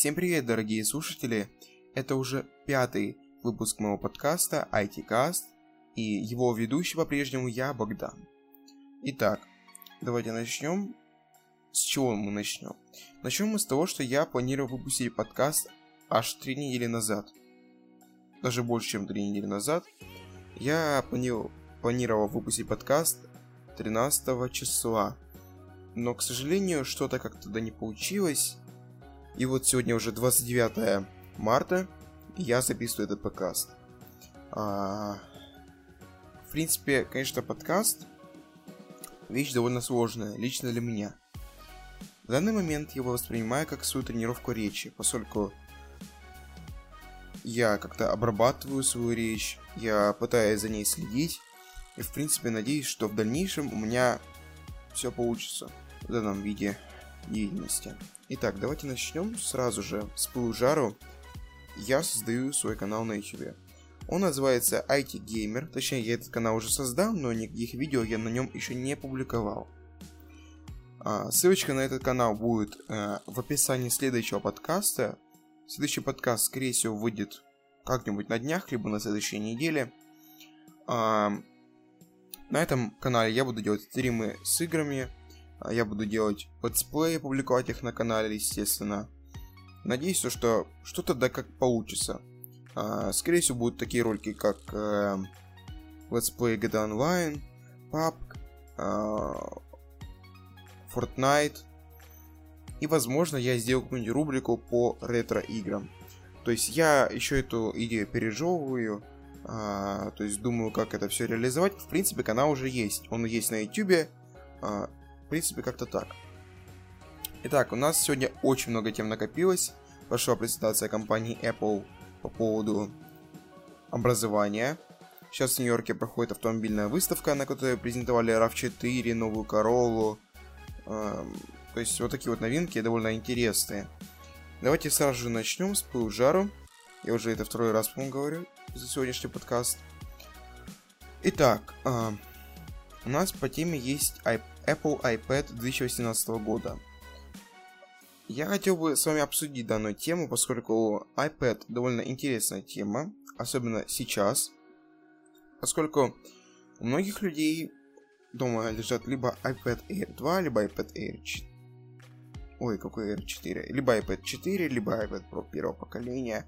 Всем привет, дорогие слушатели! Это уже пятый выпуск моего подкаста ITCast, и его ведущий по-прежнему я, Богдан. Итак, давайте начнем. С чего мы начнем? Начнем мы с того, что я планировал выпустить подкаст аж три недели назад. Даже больше, чем три недели назад. Я планировал, планировал выпустить подкаст 13 числа. Но, к сожалению, что-то как-то да не получилось. И вот сегодня уже 29 марта, я записываю этот подкаст. А, в принципе, конечно, подкаст вещь довольно сложная, лично для меня. В данный момент я его воспринимаю как свою тренировку речи, поскольку я как-то обрабатываю свою речь, я пытаюсь за ней следить, и в принципе надеюсь, что в дальнейшем у меня все получится в данном виде деятельности. Итак, давайте начнем сразу же с пылу жару. Я создаю свой канал на YouTube. Он называется IT Gamer, точнее я этот канал уже создал, но никаких видео я на нем еще не публиковал. А, ссылочка на этот канал будет э, в описании следующего подкаста. Следующий подкаст, скорее всего, выйдет как-нибудь на днях, либо на следующей неделе. А, на этом канале я буду делать стримы с играми, а, я буду делать летсплеи, публиковать их на канале, естественно. Надеюсь, что что-то да как получится. А, скорее всего, будут такие ролики, как э, летсплей GTA Online, PUBG, э, Fortnite. И, возможно, я сделаю какую-нибудь рубрику по ретро-играм. То есть я еще эту идею пережевываю, а, то есть думаю, как это все реализовать. В принципе, канал уже есть. Он есть на YouTube. А, принципе, как-то так. Итак, у нас сегодня очень много тем накопилось. Пошла презентация компании Apple по поводу образования. Сейчас в Нью-Йорке проходит автомобильная выставка, на которой презентовали RAV4, новую Corolla. Эм, то есть вот такие вот новинки довольно интересные. Давайте сразу же начнем с пылу жару. Я уже это второй раз, по-моему, говорю за сегодняшний подкаст. Итак, э, у нас по теме есть Apple iPad 2018 года. Я хотел бы с вами обсудить данную тему, поскольку iPad довольно интересная тема, особенно сейчас, поскольку у многих людей дома лежат либо iPad Air 2, либо iPad Air 4. Ой, какой Air 4. Либо iPad 4, либо iPad Pro первого поколения.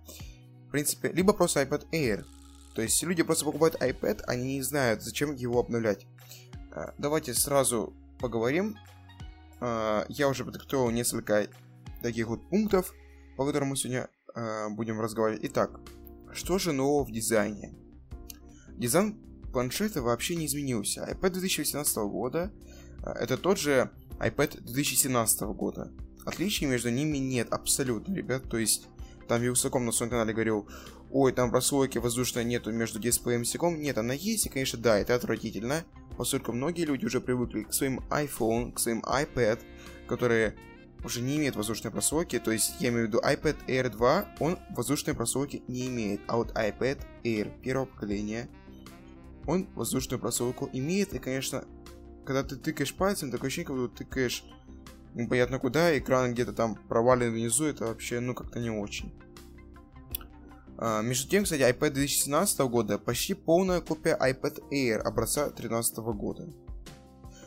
В принципе, либо просто iPad Air. То есть люди просто покупают iPad, они не знают, зачем его обновлять. А, давайте сразу поговорим. А, я уже подготовил несколько таких вот пунктов, по которым мы сегодня а, будем разговаривать. Итак, что же нового в дизайне? Дизайн планшета вообще не изменился. iPad 2018 года это тот же iPad 2017 года. Отличий между ними нет абсолютно, ребят. То есть, там Вилсаком на своем канале говорил, ой, там прослойки воздушной нету между дисплеем и стеклом. Нет, она есть, и, конечно, да, это отвратительно поскольку многие люди уже привыкли к своим iPhone, к своим iPad, которые уже не имеют воздушной прослойки, то есть я имею в виду iPad Air 2, он воздушной прослойки не имеет, а вот iPad Air первого поколения, он воздушную прослойку имеет, и, конечно, когда ты тыкаешь пальцем, такое ощущение, как будто тыкаешь непонятно куда, экран где-то там провален внизу, это вообще, ну, как-то не очень. А, между тем, кстати, iPad 2017 года почти полная копия iPad Air образца 2013 года.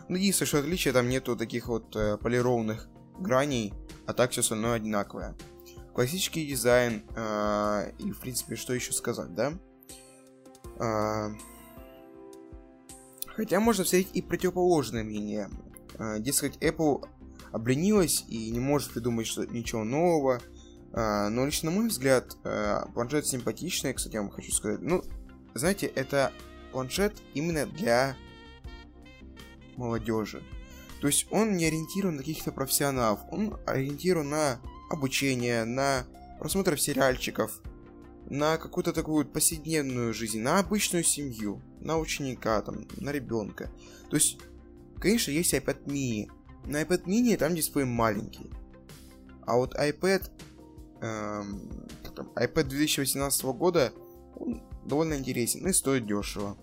Ну, единственное, что отличие, там нету таких вот э, полированных граней, а так все остальное одинаковое. Классический дизайн, э, и, в принципе, что еще сказать, да? Э, хотя можно встретить и противоположное мнение. Э, дескать, Apple обленилась и не может придумать что ничего нового, но лично на мой взгляд, а, планшет симпатичный, кстати, я вам хочу сказать. Ну, знаете, это планшет именно для молодежи. То есть он не ориентирован на каких-то профессионалов, он ориентирован на обучение, на просмотр сериальчиков, на какую-то такую повседневную жизнь, на обычную семью, на ученика, там, на ребенка. То есть, конечно, есть iPad mini. На iPad mini там дисплей маленький. А вот iPad эм, iPad 2018 года он довольно интересен и стоит дешево.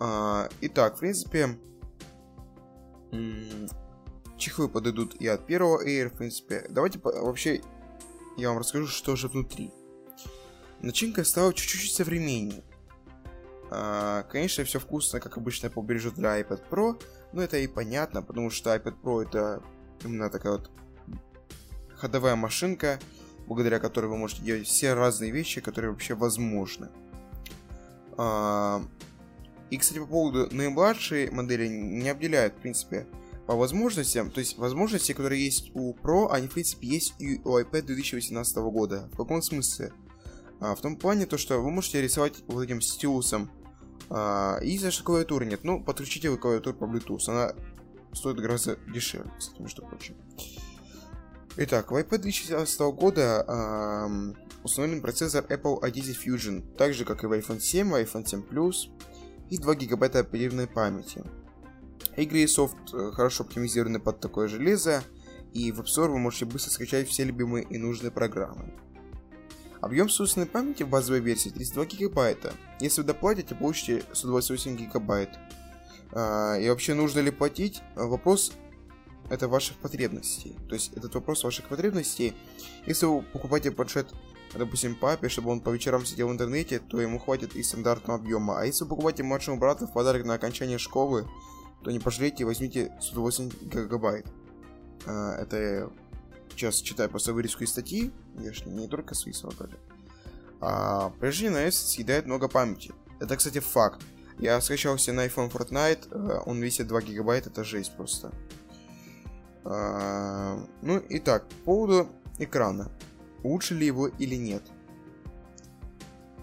А, итак, в принципе, чехлы подойдут и от первого Air, в принципе. Давайте по- вообще я вам расскажу, что же внутри. Начинка стала чуть-чуть современнее. А, конечно, все вкусно, как обычно, побережу для iPad Pro, но это и понятно, потому что iPad Pro это именно такая вот ходовая машинка, благодаря которой вы можете делать все разные вещи, которые вообще возможны. А, и, кстати, по поводу наимладшей модели не обделяют, в принципе, по возможностям. То есть возможности, которые есть у Pro, они, в принципе, есть и у iPad 2018 года. В каком смысле? А, в том плане, то, что вы можете рисовать вот этим стилусом. А, и за что клавиатуры нет. Ну, подключите вы клавиатуру по Bluetooth. Она стоит гораздо дешевле, кстати, между прочим. Итак, в iPad 2017 года эм, установлен процессор Apple A10 Fusion, так же как и в iPhone 7, iPhone 7 Plus и 2 гигабайта оперативной памяти. Игры и софт э, хорошо оптимизированы под такое железо, и в App Store вы можете быстро скачать все любимые и нужные программы. Объем собственной памяти в базовой версии 32 гигабайта. Если вы доплатите, получите 128 гигабайт. А, и вообще нужно ли платить? Вопрос это ваших потребностей. То есть этот вопрос ваших потребностей. Если вы покупаете планшет, допустим, папе, чтобы он по вечерам сидел в интернете, то ему хватит и стандартного объема. А если вы покупаете младшему брату в подарок на окончание школы, то не пожалейте, возьмите 108 гигабайт. А, это сейчас читаю просто вырезку из статьи, я же не только свои слова а, Приложение на съедает много памяти. Это, кстати, факт. Я скачался на iPhone Fortnite, э, он весит 2 гигабайта, это жесть просто. А, ну, итак, по поводу экрана. Лучше ли его или нет?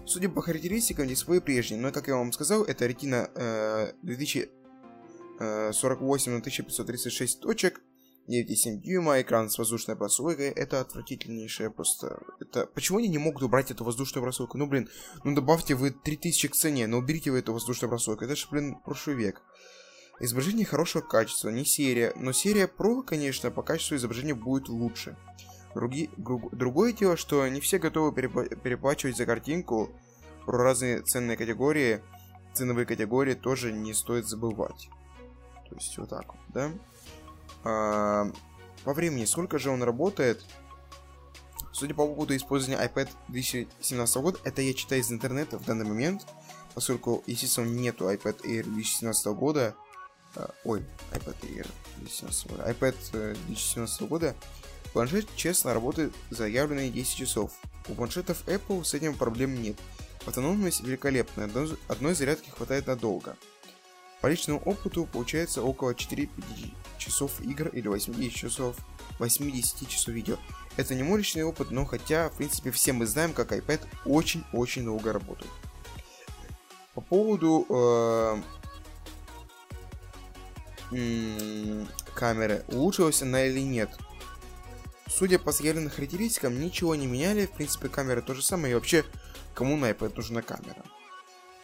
Судя по характеристикам, дисплей прежний, но, как я вам сказал, это Retina э, 2048 на 1536 точек, 9,7 дюйма, экран с воздушной прослойкой, это отвратительнейшее просто... Это... Почему они не могут убрать эту воздушную прослойку? Ну, блин, ну добавьте вы 3000 к цене, но уберите вы эту воздушную прослойку, это же, блин, прошлый век. Изображение хорошего качества, не серия, но серия Pro, конечно, по качеству изображения будет лучше. Други, другое дело, что не все готовы перепла переплачивать за картинку, про разные ценные категории, ценовые категории тоже не стоит забывать. То есть вот так вот, да? А, по времени, сколько же он работает? Судя по поводу использования iPad 2017 года, это я читаю из интернета в данный момент, поскольку, естественно, нету iPad Air 2017 года, ой, iPad Air 2017 года. iPad 2017 э, года. Планшет честно работает заявленные 10 часов. У планшетов Apple с этим проблем нет. Автономность великолепная, одной зарядки хватает надолго. По личному опыту получается около 4-5 часов игр или 80 часов, 80 часов видео. Это не мой личный опыт, но хотя, в принципе, все мы знаем, как iPad очень-очень долго работает. По поводу э, камеры, улучшилась она или нет. Судя по заявленным характеристикам, ничего не меняли, в принципе камера то же самое, и вообще, кому на iPad нужна камера?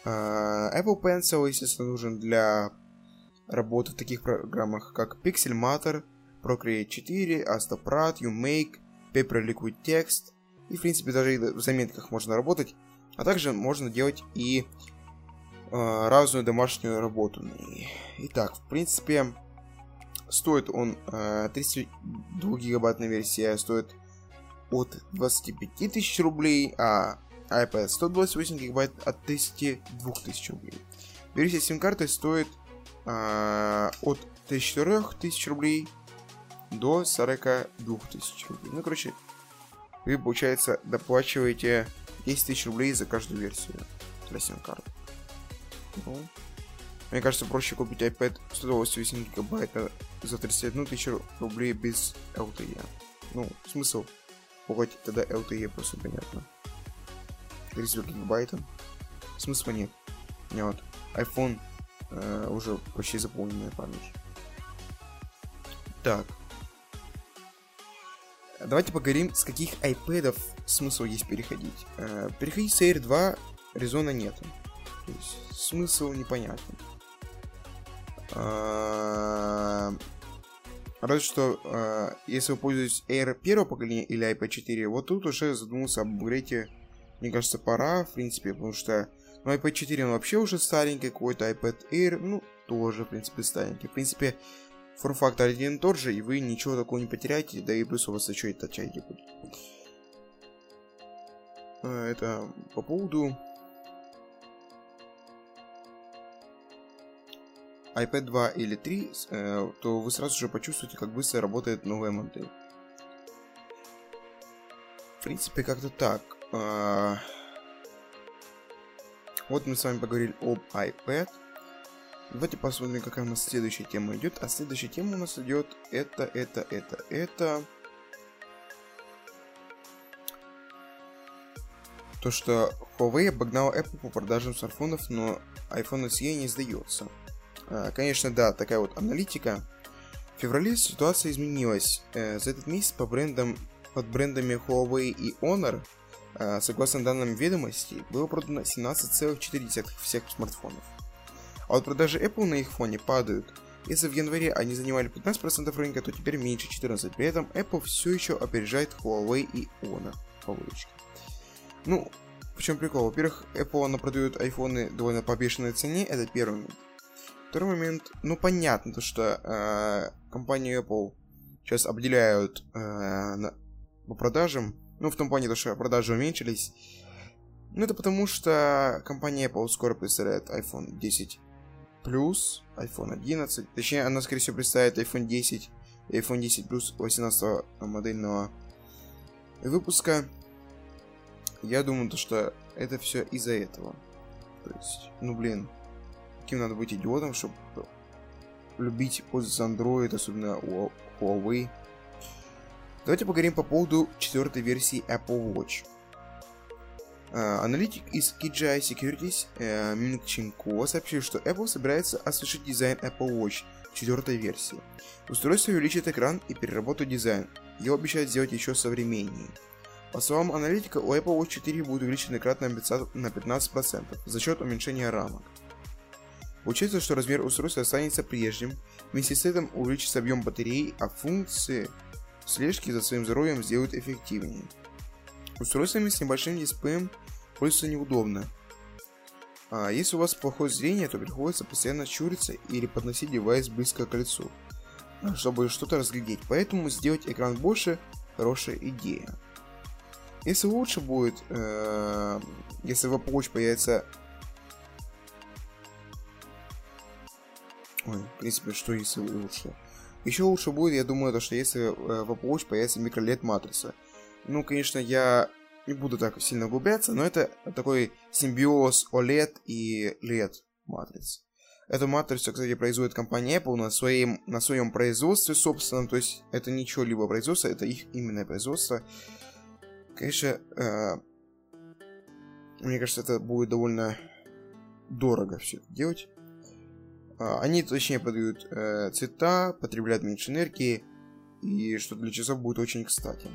Uh, Apple Pencil, естественно, нужен для работы в таких программах, как Pixelmator, Procreate 4, Astroprat, YouMake, Paper Liquid Text, и, в принципе, даже в заметках можно работать, а также можно делать и разную домашнюю работу. Итак, в принципе, стоит он э, 32 гигабайтная версия стоит от 25 тысяч рублей, а iPad 128 гигабайт от 32 тысяч рублей. Версия сим-карты стоит э, от 34 тысяч рублей до 42 тысяч рублей. Ну, короче, вы, получается, доплачиваете 10 тысяч рублей за каждую версию для сим-карты. Ну, мне кажется, проще купить iPad 128 гигабайт за 31 тысячу рублей без LTE. Ну, смысл покупать тогда LTE просто понятно. 32 гигабайта. Смысла нет. Вот iPhone э, уже почти заполненная память. Так. Давайте поговорим, с каких iPadов смысл есть переходить. Э, переходить с Air 2 резона нет. То есть смысл непонятен. А, разве что, а, если вы пользуетесь Air первого поколения или iPad 4, вот тут уже задумался об апгрейде. Мне кажется, пора, в принципе, потому что ну, iPad 4 он вообще уже старенький какой-то, iPad Air, ну, тоже, в принципе, старенький. В принципе, форм-фактор один тот же, и вы ничего такого не потеряете, да и плюс у вас еще и тачайки будет. э, это по поводу iPad 2 или 3, э, то вы сразу же почувствуете, как быстро работает новая модель. В принципе, как-то так. А, вот мы с вами поговорили об iPad. Давайте посмотрим, какая у нас следующая тема идет. А следующая тема у нас идет это, это, это, это. То, что Huawei обогнал Apple по продажам смартфонов, но iPhone SE не сдается. А, конечно, да, такая вот аналитика. В феврале ситуация изменилась. Э, за этот месяц по брендам, под брендами Huawei и Honor, а, согласно данным ведомости, было продано 17,4 всех смартфонов. А вот продажи Apple на их фоне падают. Если в январе они занимали 15% рынка, то теперь меньше 14%. При этом Apple все еще опережает Huawei и Honor по. Ну, в чем прикол? Во-первых, Apple она продает айфоны довольно по бешеной цене, это первый момент. Второй момент, ну понятно, то что э, компанию Apple сейчас обделяют э, на, по продажам, ну в том плане, то, что продажи уменьшились. Ну это потому, что компания Apple скоро представляет iPhone 10 Plus, iPhone 11, точнее она скорее всего представит iPhone 10 и iPhone 10 Plus 18 модельного выпуска. Я думаю, то, что это все из-за этого. То есть, ну блин, каким надо быть идиотом, чтобы любить пользоваться Android, особенно Huawei. Давайте поговорим по поводу четвертой версии Apple Watch. Uh, аналитик из KGI Securities uh, Минг Чинко сообщил, что Apple собирается освежить дизайн Apple Watch четвертой версии. Устройство увеличит экран и переработает дизайн. Его обещают сделать еще современнее. По словам аналитика, у Apple Watch 4 будет увеличен экран на 15% за счет уменьшения рамок. Получается, что размер устройства останется прежним, вместе с этим увеличится объем батареи, а функции слежки за своим здоровьем сделают эффективнее. Устройствами с небольшим дисплеем пользоваться неудобно. А если у вас плохое зрение, то приходится постоянно чуриться или подносить девайс близко к лицу, чтобы что-то разглядеть. Поэтому сделать экран больше – хорошая идея. Если лучше будет, э, если в Apple Watch появится Ой, в принципе, что если лучше? Еще лучше будет, я думаю, то, что если э, в Apple Watch появится микролет матрица. Ну, конечно, я не буду так сильно углубляться, но это такой симбиоз OLED и LED матриц. Эту матрицу, кстати, производит компания Apple на своем, на своем производстве собственном, то есть это не чего-либо производство, это их именное производство. Конечно, э, мне кажется, это будет довольно дорого все это делать. А, они, точнее, подают э, цвета, потребляют меньше энергии, и что для часов будет очень кстати.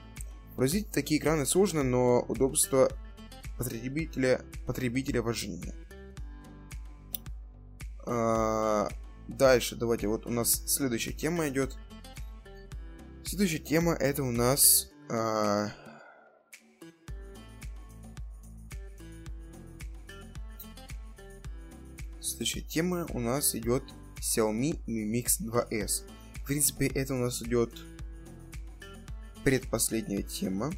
Производить такие экраны сложно, но удобство потребителя, потребителя важнее. А, дальше, давайте, вот у нас следующая тема идет. Следующая тема это у нас... А, Следующая тема у нас идет Xiaomi Mi Mix 2S. В принципе, это у нас идет предпоследняя тема.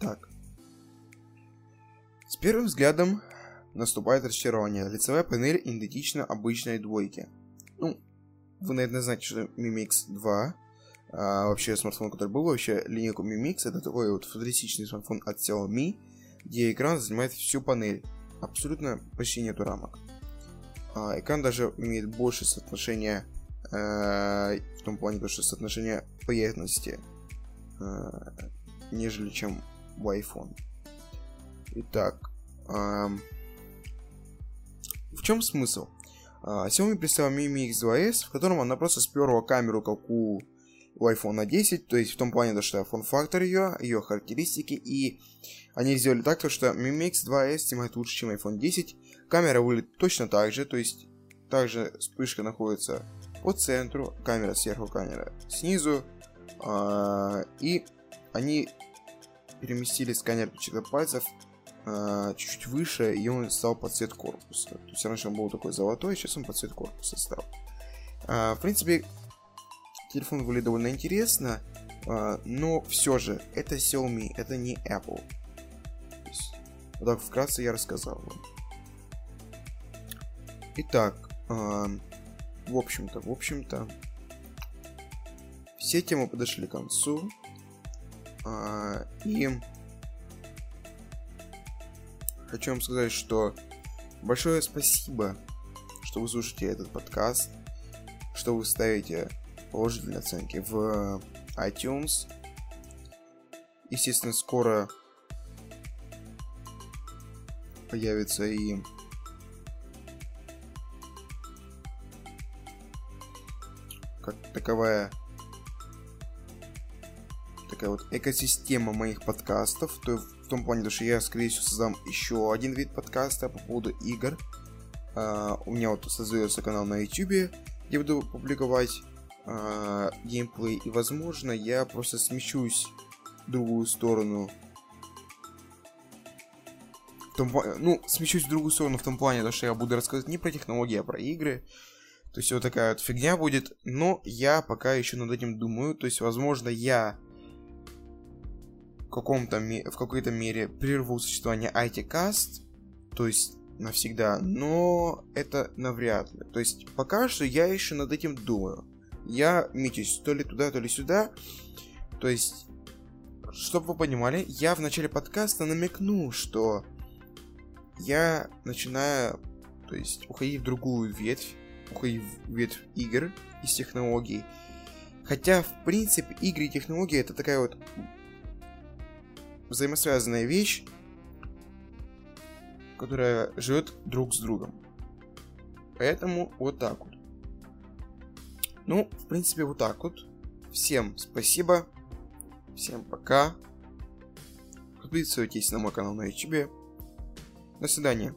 Так. С первым взглядом наступает разочарование. Лицевая панель идентична обычной двойке. Ну, вы, наверное, знаете, что Mi Mix 2 а, вообще смартфон, который был, вообще линейку Mi Mix, это такой вот футуристичный смартфон от Xiaomi, где экран занимает всю панель абсолютно почти нету рамок. А, экран даже имеет больше соотношения э, в том плане, что соотношение поверхности, э, нежели чем в iPhone. Итак, э, в чем смысл? Uh, Xiaomi представила Mi Mi X2S, в котором она просто сперла камеру, как у у iPhone 10, то есть в том плане, что форм-фактор ее, ее характеристики, и они сделали так, что Mi Mix 2S снимает лучше, чем iPhone 10, камера выглядит точно так же, то есть также вспышка находится по центру, камера сверху, камера снизу, э, и они переместили сканер отпечатков пальцев э, чуть-чуть выше, и он стал под цвет корпуса. То есть раньше он был такой золотой, сейчас он под цвет корпуса стал. Э, в принципе, Телефон выглядит довольно интересно. А, но все же, это Xiaomi, это не Apple. Вот так вкратце я рассказал вам. Итак, э, в общем-то, в общем-то, все темы подошли к концу. Э, и хочу вам сказать, что большое спасибо, что вы слушаете этот подкаст, что вы ставите положительные оценки в iTunes. Естественно, скоро появится и как таковая такая вот экосистема моих подкастов, то в том плане, что я, скорее всего, создам еще один вид подкаста по поводу игр. Uh, у меня вот создается канал на YouTube, где буду публиковать uh, геймплей, и, возможно, я просто смещусь в другую сторону том, ну, смещусь в другую сторону в том плане, то, что я буду рассказывать не про технологии, а про игры. То есть вот такая вот фигня будет. Но я пока еще над этим думаю. То есть, возможно, я в каком-то в какой-то мере прерву существование IT-каст. То есть навсегда. Но это навряд ли. То есть пока что я еще над этим думаю. Я мечусь то ли туда, то ли сюда. То есть, чтобы вы понимали, я в начале подкаста намекнул, что я начинаю, то есть, уходить в другую ветвь, уходить в ветвь игр из технологий. Хотя, в принципе, игры и технологии это такая вот взаимосвязанная вещь, которая живет друг с другом. Поэтому вот так вот. Ну, в принципе, вот так вот. Всем спасибо. Всем пока. Подписывайтесь на мой канал на YouTube. До свидания.